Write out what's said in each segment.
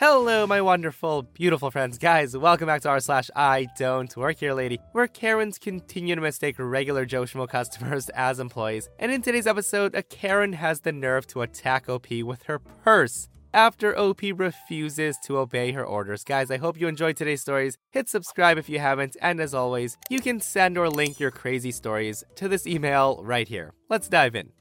Hello, my wonderful, beautiful friends. Guys, welcome back to r slash I don't work here, lady, where Karens continue to mistake regular Joe Schmo customers as employees. And in today's episode, a Karen has the nerve to attack OP with her purse after OP refuses to obey her orders. Guys, I hope you enjoyed today's stories. Hit subscribe if you haven't, and as always, you can send or link your crazy stories to this email right here. Let's dive in.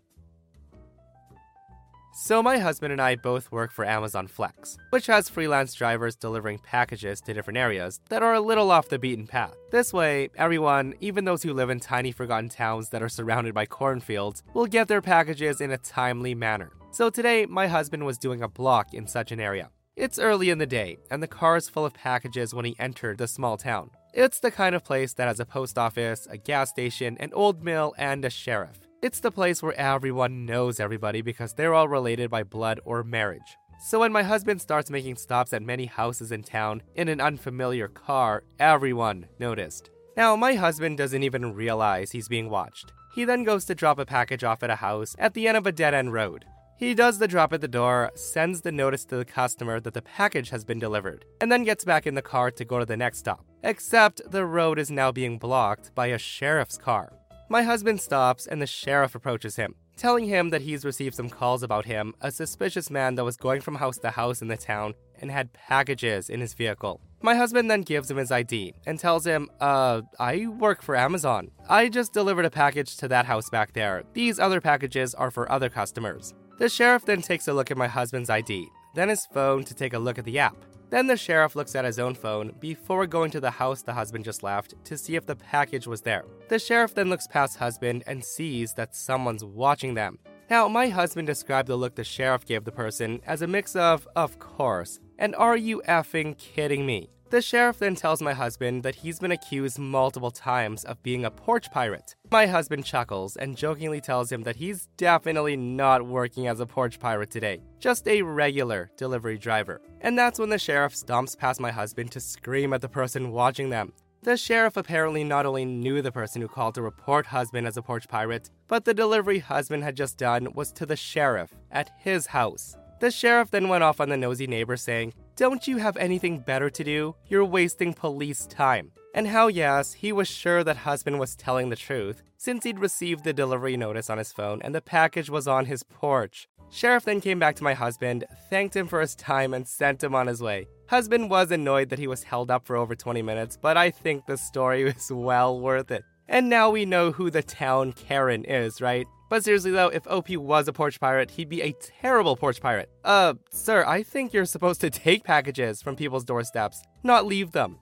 So, my husband and I both work for Amazon Flex, which has freelance drivers delivering packages to different areas that are a little off the beaten path. This way, everyone, even those who live in tiny forgotten towns that are surrounded by cornfields, will get their packages in a timely manner. So, today, my husband was doing a block in such an area. It's early in the day, and the car is full of packages when he entered the small town. It's the kind of place that has a post office, a gas station, an old mill, and a sheriff. It's the place where everyone knows everybody because they're all related by blood or marriage. So when my husband starts making stops at many houses in town in an unfamiliar car, everyone noticed. Now, my husband doesn't even realize he's being watched. He then goes to drop a package off at a house at the end of a dead end road. He does the drop at the door, sends the notice to the customer that the package has been delivered, and then gets back in the car to go to the next stop. Except the road is now being blocked by a sheriff's car. My husband stops and the sheriff approaches him, telling him that he's received some calls about him, a suspicious man that was going from house to house in the town and had packages in his vehicle. My husband then gives him his ID and tells him, Uh, I work for Amazon. I just delivered a package to that house back there. These other packages are for other customers. The sheriff then takes a look at my husband's ID, then his phone to take a look at the app. Then the sheriff looks at his own phone before going to the house the husband just left to see if the package was there. The sheriff then looks past husband and sees that someone's watching them. Now, my husband described the look the sheriff gave the person as a mix of, of course, and are you effing kidding me? The sheriff then tells my husband that he's been accused multiple times of being a porch pirate. My husband chuckles and jokingly tells him that he's definitely not working as a porch pirate today, just a regular delivery driver. And that's when the sheriff stomps past my husband to scream at the person watching them. The sheriff apparently not only knew the person who called to report husband as a porch pirate, but the delivery husband had just done was to the sheriff at his house. The sheriff then went off on the nosy neighbor saying, Don't you have anything better to do? You're wasting police time. And how, yes, he was sure that husband was telling the truth, since he'd received the delivery notice on his phone and the package was on his porch. Sheriff then came back to my husband, thanked him for his time, and sent him on his way. Husband was annoyed that he was held up for over 20 minutes, but I think the story was well worth it. And now we know who the town Karen is, right? But seriously though, if OP was a porch pirate, he'd be a terrible porch pirate. Uh, sir, I think you're supposed to take packages from people's doorsteps, not leave them.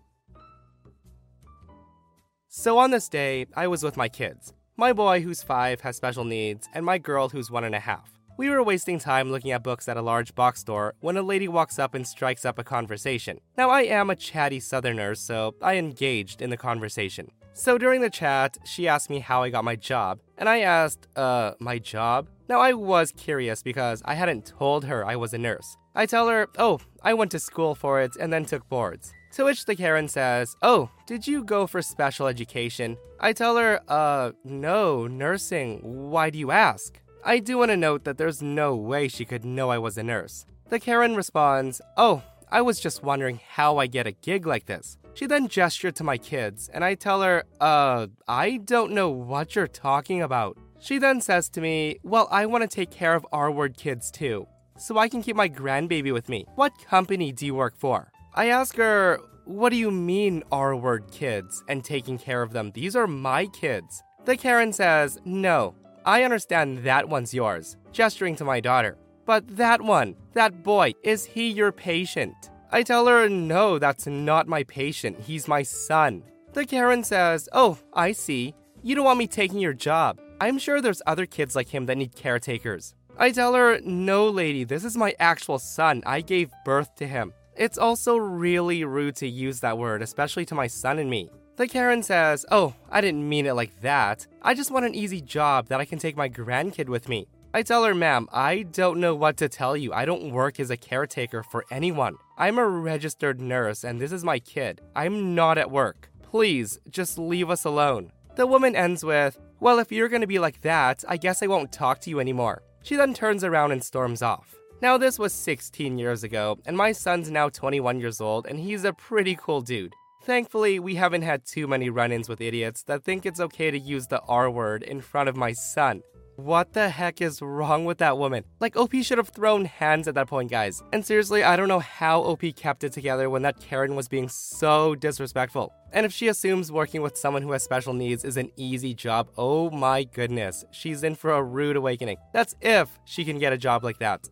So on this day, I was with my kids. My boy, who's five, has special needs, and my girl, who's one and a half. We were wasting time looking at books at a large box store when a lady walks up and strikes up a conversation. Now, I am a chatty southerner, so I engaged in the conversation. So during the chat, she asked me how I got my job, and I asked, uh, my job? Now I was curious because I hadn't told her I was a nurse. I tell her, oh, I went to school for it and then took boards. To which the Karen says, Oh, did you go for special education? I tell her, Uh, no, nursing. Why do you ask? I do want to note that there's no way she could know I was a nurse. The Karen responds, Oh, I was just wondering how I get a gig like this. She then gestured to my kids, and I tell her, uh, I don't know what you're talking about. She then says to me, Well, I want to take care of R word kids too, so I can keep my grandbaby with me. What company do you work for? I ask her, What do you mean, R word kids, and taking care of them? These are my kids. The Karen says, No, I understand that one's yours, gesturing to my daughter. But that one, that boy, is he your patient? I tell her, no, that's not my patient. He's my son. The Karen says, oh, I see. You don't want me taking your job. I'm sure there's other kids like him that need caretakers. I tell her, no, lady, this is my actual son. I gave birth to him. It's also really rude to use that word, especially to my son and me. The Karen says, Oh, I didn't mean it like that. I just want an easy job that I can take my grandkid with me. I tell her, ma'am, I don't know what to tell you. I don't work as a caretaker for anyone. I'm a registered nurse and this is my kid. I'm not at work. Please, just leave us alone. The woman ends with, Well, if you're gonna be like that, I guess I won't talk to you anymore. She then turns around and storms off. Now, this was 16 years ago, and my son's now 21 years old, and he's a pretty cool dude. Thankfully, we haven't had too many run ins with idiots that think it's okay to use the R word in front of my son. What the heck is wrong with that woman? Like, OP should have thrown hands at that point, guys. And seriously, I don't know how OP kept it together when that Karen was being so disrespectful. And if she assumes working with someone who has special needs is an easy job, oh my goodness, she's in for a rude awakening. That's if she can get a job like that.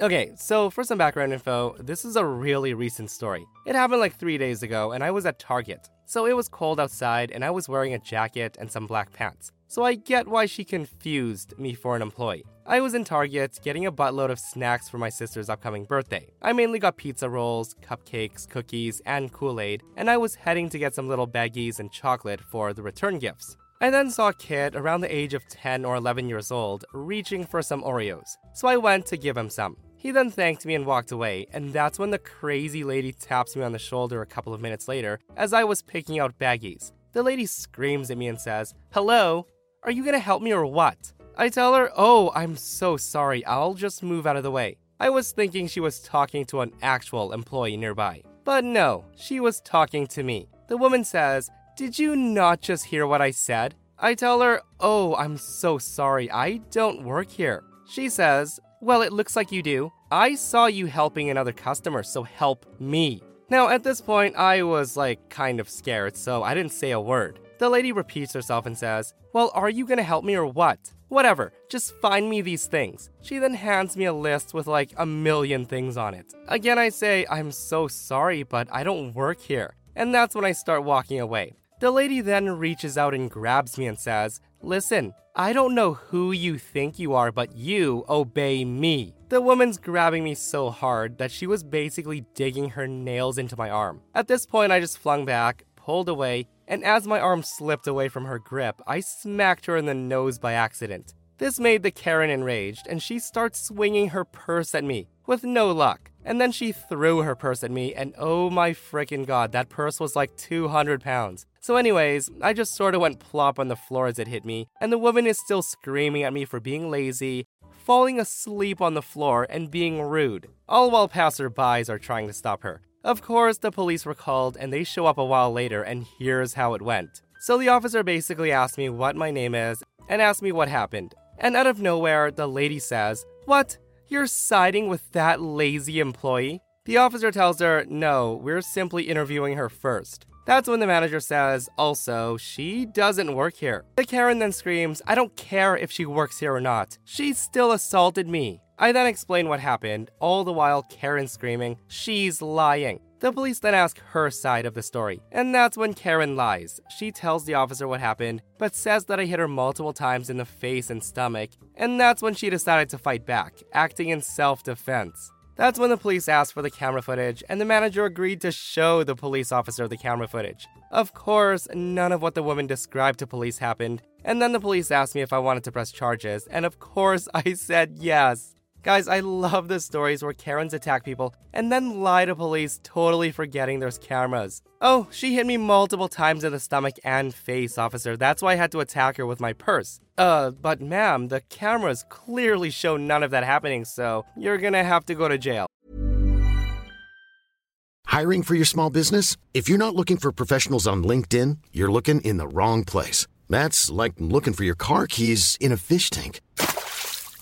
Okay, so for some background info, this is a really recent story. It happened like three days ago, and I was at Target. So it was cold outside, and I was wearing a jacket and some black pants. So I get why she confused me for an employee. I was in Target getting a buttload of snacks for my sister's upcoming birthday. I mainly got pizza rolls, cupcakes, cookies, and Kool Aid, and I was heading to get some little baggies and chocolate for the return gifts. I then saw a kid around the age of 10 or 11 years old reaching for some Oreos, so I went to give him some. He then thanked me and walked away, and that's when the crazy lady taps me on the shoulder a couple of minutes later as I was picking out baggies. The lady screams at me and says, Hello, are you gonna help me or what? I tell her, Oh, I'm so sorry, I'll just move out of the way. I was thinking she was talking to an actual employee nearby. But no, she was talking to me. The woman says, Did you not just hear what I said? I tell her, Oh, I'm so sorry, I don't work here. She says, well, it looks like you do. I saw you helping another customer, so help me. Now, at this point, I was like kind of scared, so I didn't say a word. The lady repeats herself and says, Well, are you gonna help me or what? Whatever, just find me these things. She then hands me a list with like a million things on it. Again, I say, I'm so sorry, but I don't work here. And that's when I start walking away. The lady then reaches out and grabs me and says, Listen, I don't know who you think you are, but you obey me. The woman's grabbing me so hard that she was basically digging her nails into my arm. At this point, I just flung back, pulled away, and as my arm slipped away from her grip, I smacked her in the nose by accident. This made the Karen enraged, and she starts swinging her purse at me, with no luck. And then she threw her purse at me, and oh my freaking god, that purse was like 200 pounds. So, anyways, I just sort of went plop on the floor as it hit me, and the woman is still screaming at me for being lazy, falling asleep on the floor, and being rude, all while passerbys are trying to stop her. Of course, the police were called, and they show up a while later, and here's how it went. So, the officer basically asked me what my name is and asked me what happened. And out of nowhere, the lady says, What? You're siding with that lazy employee? The officer tells her, No, we're simply interviewing her first. That's when the manager says, Also, she doesn't work here. The Karen then screams, I don't care if she works here or not. She still assaulted me. I then explain what happened, all the while Karen screaming, She's lying. The police then ask her side of the story, and that's when Karen lies. She tells the officer what happened, but says that I hit her multiple times in the face and stomach, and that's when she decided to fight back, acting in self defense. That's when the police asked for the camera footage, and the manager agreed to show the police officer the camera footage. Of course, none of what the woman described to police happened, and then the police asked me if I wanted to press charges, and of course I said yes. Guys, I love the stories where Karens attack people and then lie to police, totally forgetting there's cameras. Oh, she hit me multiple times in the stomach and face, officer. That's why I had to attack her with my purse. Uh, but ma'am, the cameras clearly show none of that happening, so you're gonna have to go to jail. Hiring for your small business? If you're not looking for professionals on LinkedIn, you're looking in the wrong place. That's like looking for your car keys in a fish tank.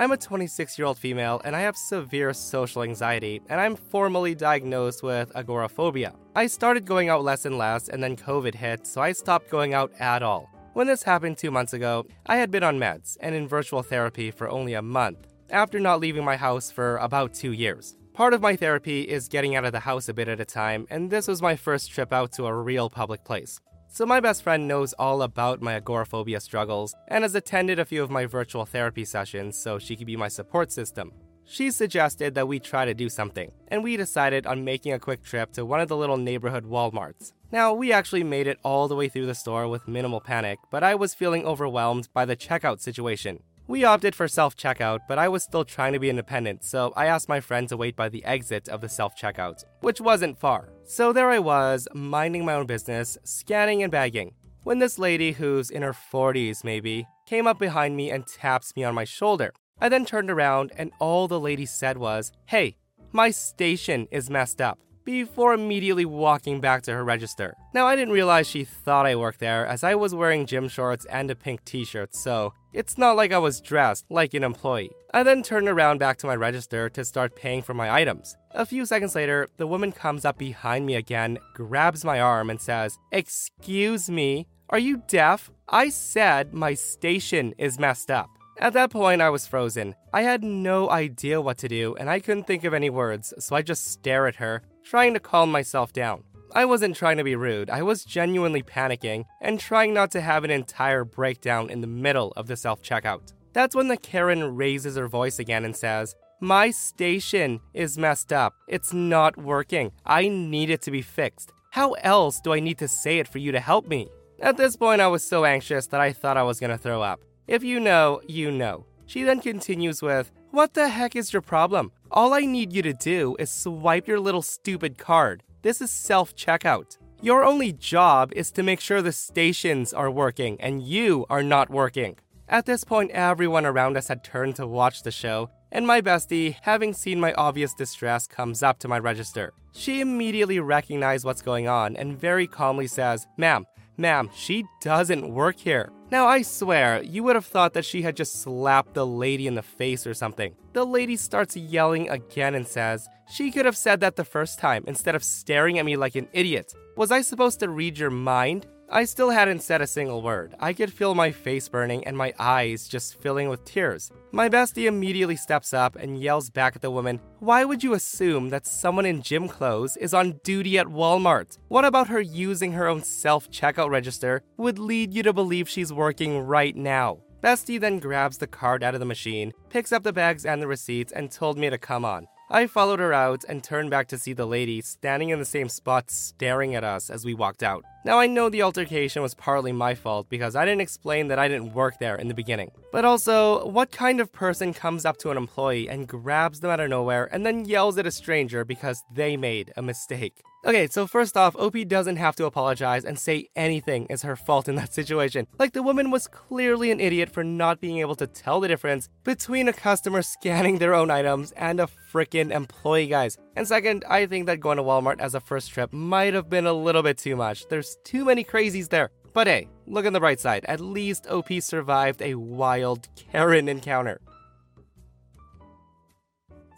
I'm a 26 year old female and I have severe social anxiety, and I'm formally diagnosed with agoraphobia. I started going out less and less, and then COVID hit, so I stopped going out at all. When this happened two months ago, I had been on meds and in virtual therapy for only a month, after not leaving my house for about two years. Part of my therapy is getting out of the house a bit at a time, and this was my first trip out to a real public place. So, my best friend knows all about my agoraphobia struggles and has attended a few of my virtual therapy sessions so she could be my support system. She suggested that we try to do something, and we decided on making a quick trip to one of the little neighborhood Walmarts. Now, we actually made it all the way through the store with minimal panic, but I was feeling overwhelmed by the checkout situation. We opted for self checkout, but I was still trying to be independent, so I asked my friend to wait by the exit of the self checkout, which wasn't far. So there I was, minding my own business, scanning and bagging, when this lady, who's in her 40s maybe, came up behind me and taps me on my shoulder. I then turned around, and all the lady said was, Hey, my station is messed up before immediately walking back to her register. Now, I didn't realize she thought I worked there as I was wearing gym shorts and a pink t shirt, so it's not like I was dressed like an employee. I then turned around back to my register to start paying for my items. A few seconds later, the woman comes up behind me again, grabs my arm, and says, Excuse me, are you deaf? I said my station is messed up. At that point, I was frozen. I had no idea what to do, and I couldn't think of any words, so I just stare at her, trying to calm myself down. I wasn't trying to be rude, I was genuinely panicking and trying not to have an entire breakdown in the middle of the self checkout. That's when the Karen raises her voice again and says, My station is messed up. It's not working. I need it to be fixed. How else do I need to say it for you to help me? At this point, I was so anxious that I thought I was gonna throw up. If you know, you know. She then continues with, What the heck is your problem? All I need you to do is swipe your little stupid card. This is self checkout. Your only job is to make sure the stations are working and you are not working. At this point, everyone around us had turned to watch the show, and my bestie, having seen my obvious distress, comes up to my register. She immediately recognized what's going on and very calmly says, Ma'am, Ma'am, she doesn't work here. Now, I swear, you would have thought that she had just slapped the lady in the face or something. The lady starts yelling again and says, She could have said that the first time instead of staring at me like an idiot. Was I supposed to read your mind? I still hadn't said a single word. I could feel my face burning and my eyes just filling with tears. My bestie immediately steps up and yells back at the woman, Why would you assume that someone in gym clothes is on duty at Walmart? What about her using her own self checkout register would lead you to believe she's working right now? Bestie then grabs the card out of the machine, picks up the bags and the receipts, and told me to come on. I followed her out and turned back to see the lady standing in the same spot staring at us as we walked out. Now, I know the altercation was partly my fault because I didn't explain that I didn't work there in the beginning. But also, what kind of person comes up to an employee and grabs them out of nowhere and then yells at a stranger because they made a mistake? Okay, so first off, OP doesn't have to apologize and say anything is her fault in that situation. Like, the woman was clearly an idiot for not being able to tell the difference between a customer scanning their own items and a freaking employee, guys. And second, I think that going to Walmart as a first trip might have been a little bit too much. There's too many crazies there. But hey, look on the bright side. At least OP survived a wild Karen encounter.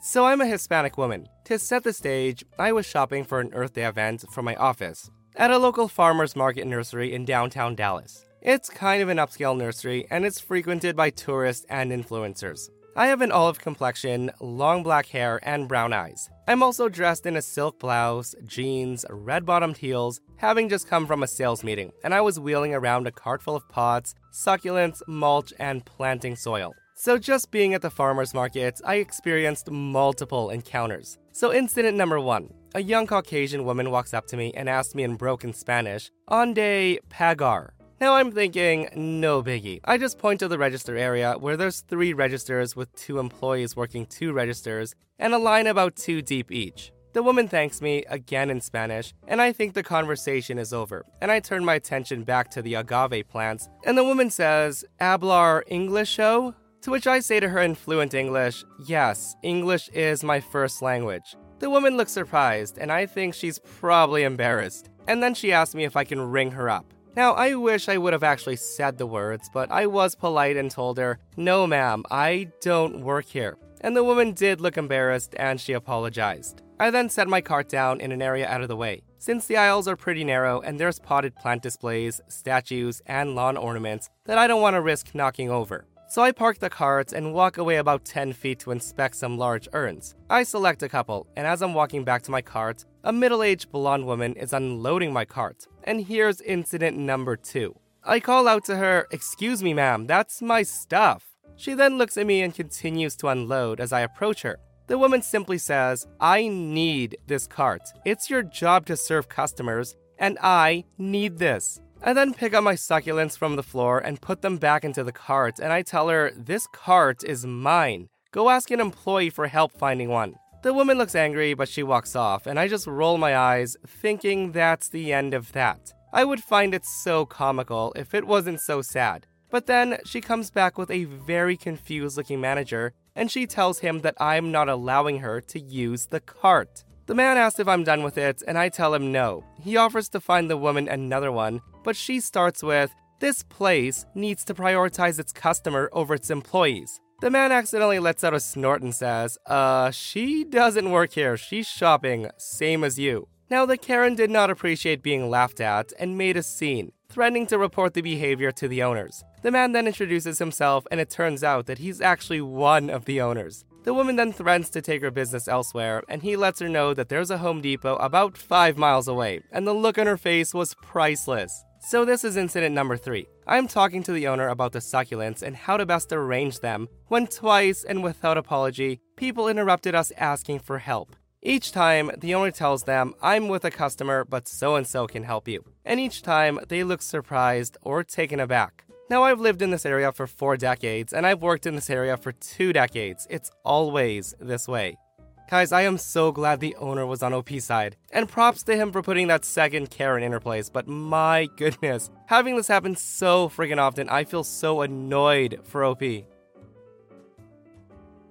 So I'm a Hispanic woman. To set the stage, I was shopping for an Earth Day event for my office at a local farmers market nursery in downtown Dallas. It's kind of an upscale nursery and it's frequented by tourists and influencers. I have an olive complexion, long black hair, and brown eyes. I'm also dressed in a silk blouse, jeans, red bottomed heels, having just come from a sales meeting, and I was wheeling around a cart full of pots, succulents, mulch, and planting soil. So, just being at the farmer's market, I experienced multiple encounters. So, incident number one a young Caucasian woman walks up to me and asks me in broken Spanish, Onde pagar? Now I'm thinking, no biggie. I just point to the register area where there's three registers with two employees working two registers and a line about two deep each. The woman thanks me again in Spanish, and I think the conversation is over, and I turn my attention back to the agave plants, and the woman says, Hablar Englisho? To which I say to her in fluent English, Yes, English is my first language. The woman looks surprised, and I think she's probably embarrassed. And then she asks me if I can ring her up. Now, I wish I would have actually said the words, but I was polite and told her, No, ma'am, I don't work here. And the woman did look embarrassed and she apologized. I then set my cart down in an area out of the way. Since the aisles are pretty narrow and there's potted plant displays, statues, and lawn ornaments that I don't want to risk knocking over. So I park the cart and walk away about 10 feet to inspect some large urns. I select a couple, and as I'm walking back to my cart, a middle aged blonde woman is unloading my cart. And here's incident number two. I call out to her, Excuse me, ma'am, that's my stuff. She then looks at me and continues to unload as I approach her. The woman simply says, I need this cart. It's your job to serve customers, and I need this. I then pick up my succulents from the floor and put them back into the cart, and I tell her, This cart is mine. Go ask an employee for help finding one. The woman looks angry, but she walks off, and I just roll my eyes, thinking that's the end of that. I would find it so comical if it wasn't so sad. But then she comes back with a very confused looking manager and she tells him that I'm not allowing her to use the cart. The man asks if I'm done with it, and I tell him no. He offers to find the woman another one, but she starts with, This place needs to prioritize its customer over its employees. The man accidentally lets out a snort and says, Uh, she doesn't work here, she's shopping, same as you. Now, the Karen did not appreciate being laughed at and made a scene, threatening to report the behavior to the owners. The man then introduces himself, and it turns out that he's actually one of the owners. The woman then threatens to take her business elsewhere, and he lets her know that there's a Home Depot about five miles away, and the look on her face was priceless. So, this is incident number three. I'm talking to the owner about the succulents and how to best arrange them, when twice and without apology, people interrupted us asking for help. Each time, the owner tells them, I'm with a customer, but so and so can help you. And each time, they look surprised or taken aback. Now, I've lived in this area for four decades, and I've worked in this area for two decades. It's always this way. Guys, I am so glad the owner was on OP's side. And props to him for putting that second Karen in her place, but my goodness, having this happen so freaking often, I feel so annoyed for OP.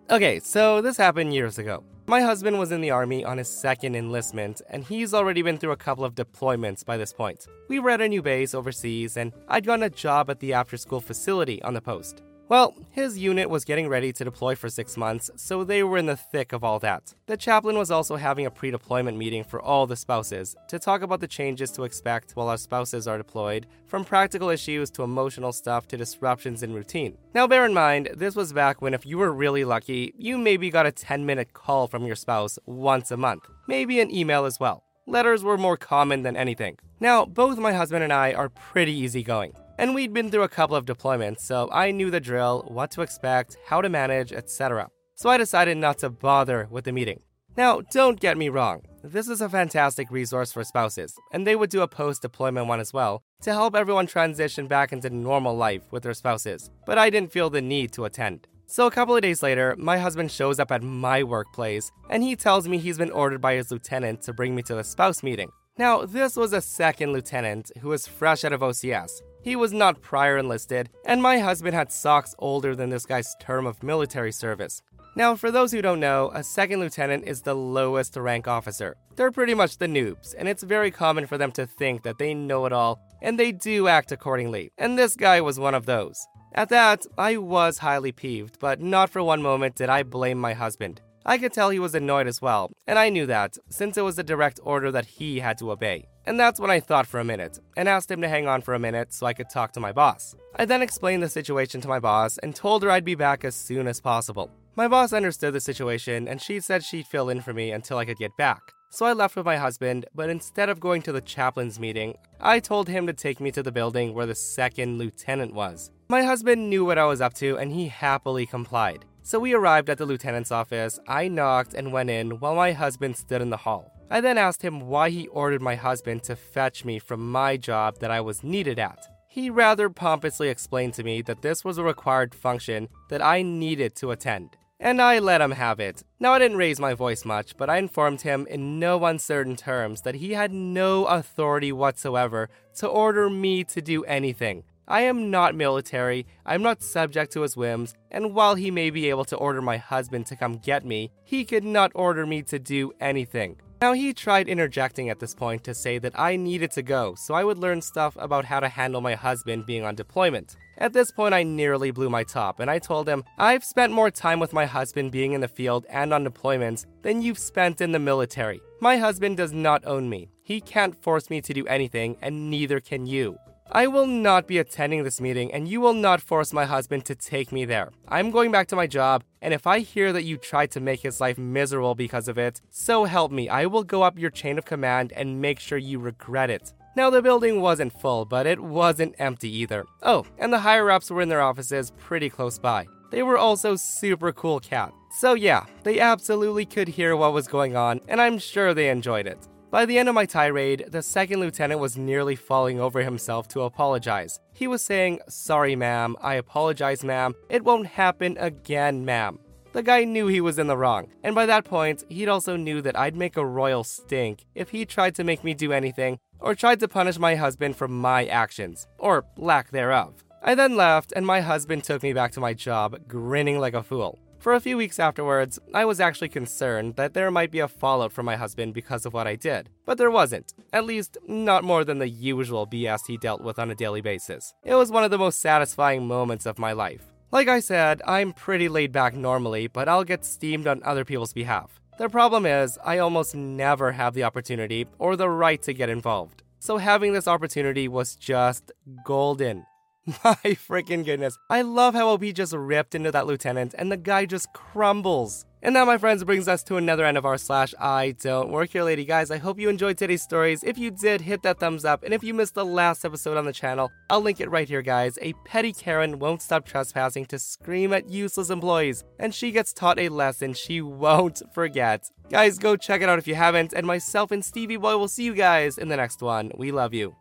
Okay, so this happened years ago. My husband was in the army on his second enlistment, and he's already been through a couple of deployments by this point. We were at a new base overseas, and I'd gotten a job at the after school facility on the post. Well, his unit was getting ready to deploy for six months, so they were in the thick of all that. The chaplain was also having a pre deployment meeting for all the spouses to talk about the changes to expect while our spouses are deployed, from practical issues to emotional stuff to disruptions in routine. Now, bear in mind, this was back when if you were really lucky, you maybe got a 10 minute call from your spouse once a month, maybe an email as well. Letters were more common than anything. Now, both my husband and I are pretty easygoing and we'd been through a couple of deployments, so I knew the drill, what to expect, how to manage, etc. So I decided not to bother with the meeting. Now, don't get me wrong, this is a fantastic resource for spouses, and they would do a post deployment one as well to help everyone transition back into normal life with their spouses, but I didn't feel the need to attend. So, a couple of days later, my husband shows up at my workplace and he tells me he's been ordered by his lieutenant to bring me to the spouse meeting. Now, this was a second lieutenant who was fresh out of OCS, he was not prior enlisted, and my husband had socks older than this guy's term of military service. Now, for those who don't know, a second lieutenant is the lowest rank officer. They're pretty much the noobs, and it's very common for them to think that they know it all, and they do act accordingly. And this guy was one of those. At that, I was highly peeved, but not for one moment did I blame my husband. I could tell he was annoyed as well, and I knew that, since it was a direct order that he had to obey. And that's when I thought for a minute, and asked him to hang on for a minute so I could talk to my boss. I then explained the situation to my boss and told her I'd be back as soon as possible. My boss understood the situation, and she said she'd fill in for me until I could get back. So I left with my husband, but instead of going to the chaplain's meeting, I told him to take me to the building where the second lieutenant was. My husband knew what I was up to, and he happily complied. So we arrived at the lieutenant's office, I knocked and went in while my husband stood in the hall. I then asked him why he ordered my husband to fetch me from my job that I was needed at. he rather pompously explained to me that this was a required function that I needed to attend. And I let him have it. Now, I didn't raise my voice much, but I informed him in no uncertain terms that he had no authority whatsoever to order me to do anything. I am not military, I'm not subject to his whims, and while he may be able to order my husband to come get me, he could not order me to do anything. Now, he tried interjecting at this point to say that I needed to go so I would learn stuff about how to handle my husband being on deployment. At this point, I nearly blew my top, and I told him, I've spent more time with my husband being in the field and on deployments than you've spent in the military. My husband does not own me. He can't force me to do anything, and neither can you. I will not be attending this meeting, and you will not force my husband to take me there. I'm going back to my job, and if I hear that you tried to make his life miserable because of it, so help me, I will go up your chain of command and make sure you regret it. Now, the building wasn't full, but it wasn't empty either. Oh, and the higher ups were in their offices pretty close by. They were also super cool cats. So, yeah, they absolutely could hear what was going on, and I'm sure they enjoyed it. By the end of my tirade, the second lieutenant was nearly falling over himself to apologize. He was saying, Sorry, ma'am, I apologize, ma'am, it won't happen again, ma'am. The guy knew he was in the wrong, and by that point, he'd also knew that I'd make a royal stink if he tried to make me do anything or tried to punish my husband for my actions, or lack thereof. I then left, and my husband took me back to my job, grinning like a fool. For a few weeks afterwards, I was actually concerned that there might be a fallout from my husband because of what I did. But there wasn't. At least, not more than the usual BS he dealt with on a daily basis. It was one of the most satisfying moments of my life. Like I said, I'm pretty laid back normally, but I'll get steamed on other people's behalf. The problem is, I almost never have the opportunity or the right to get involved. So having this opportunity was just golden. My freaking goodness. I love how OP just ripped into that lieutenant and the guy just crumbles. And that, my friends, brings us to another end of our slash I don't work here, lady guys. I hope you enjoyed today's stories. If you did, hit that thumbs up. And if you missed the last episode on the channel, I'll link it right here, guys. A petty Karen won't stop trespassing to scream at useless employees, and she gets taught a lesson she won't forget. Guys, go check it out if you haven't. And myself and Stevie Boy will see you guys in the next one. We love you.